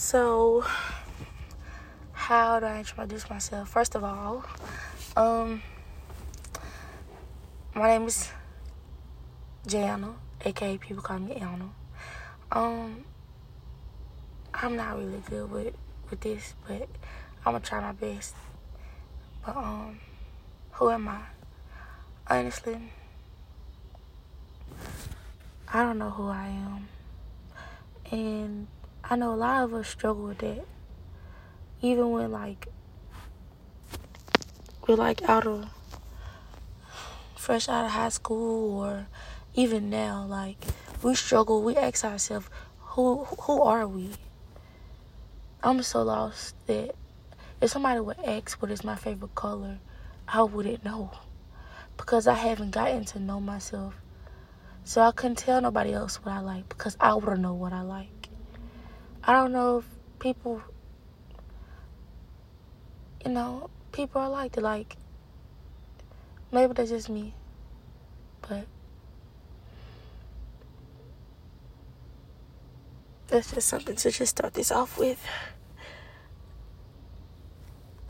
So, how do I introduce myself? First of all, um, my name is Jana, aka people call me Anna. Um, I'm not really good with with this, but I'm gonna try my best. But um, who am I? Honestly, I don't know who I am, and I know a lot of us struggle with that. Even when like we're like out of fresh out of high school or even now, like we struggle, we ask ourselves, who who are we? I'm so lost that if somebody would ask what is my favorite color, I wouldn't know. Because I haven't gotten to know myself. So I couldn't tell nobody else what I like because I wouldn't know what I like. I don't know if people, you know, people are like that. Like, maybe that's just me. But that's just something to just start this off with.